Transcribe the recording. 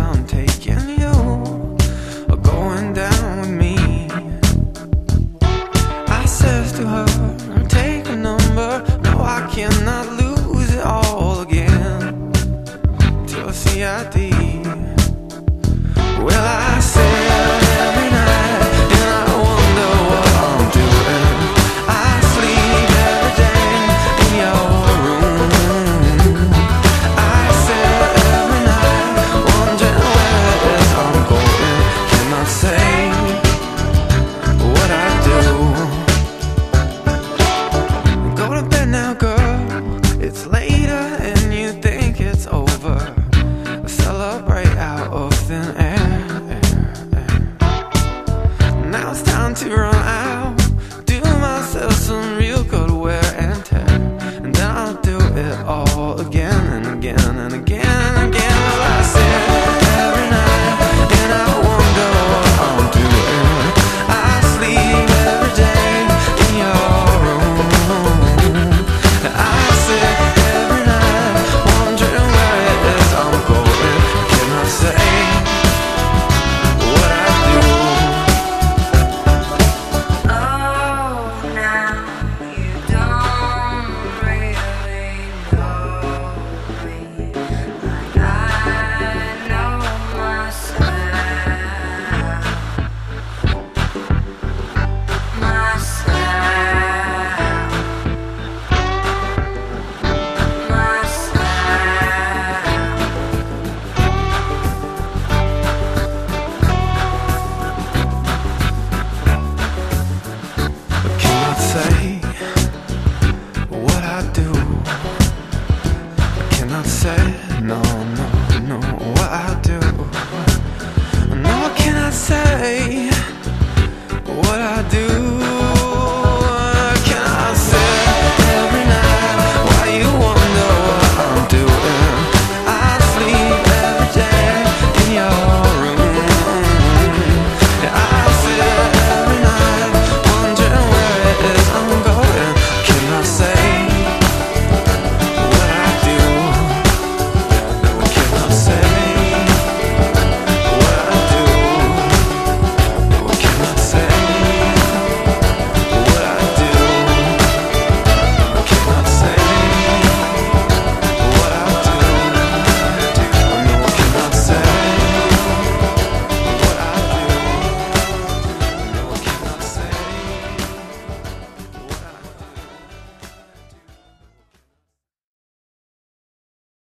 I'm taking you going down with me. I says to her, take a number. No, I cannot lose it all again. right out of thin air. Now it's time to run out, do myself some real good wear and tear, and then I'll do it all again and again and again and again. I do, I cannot say.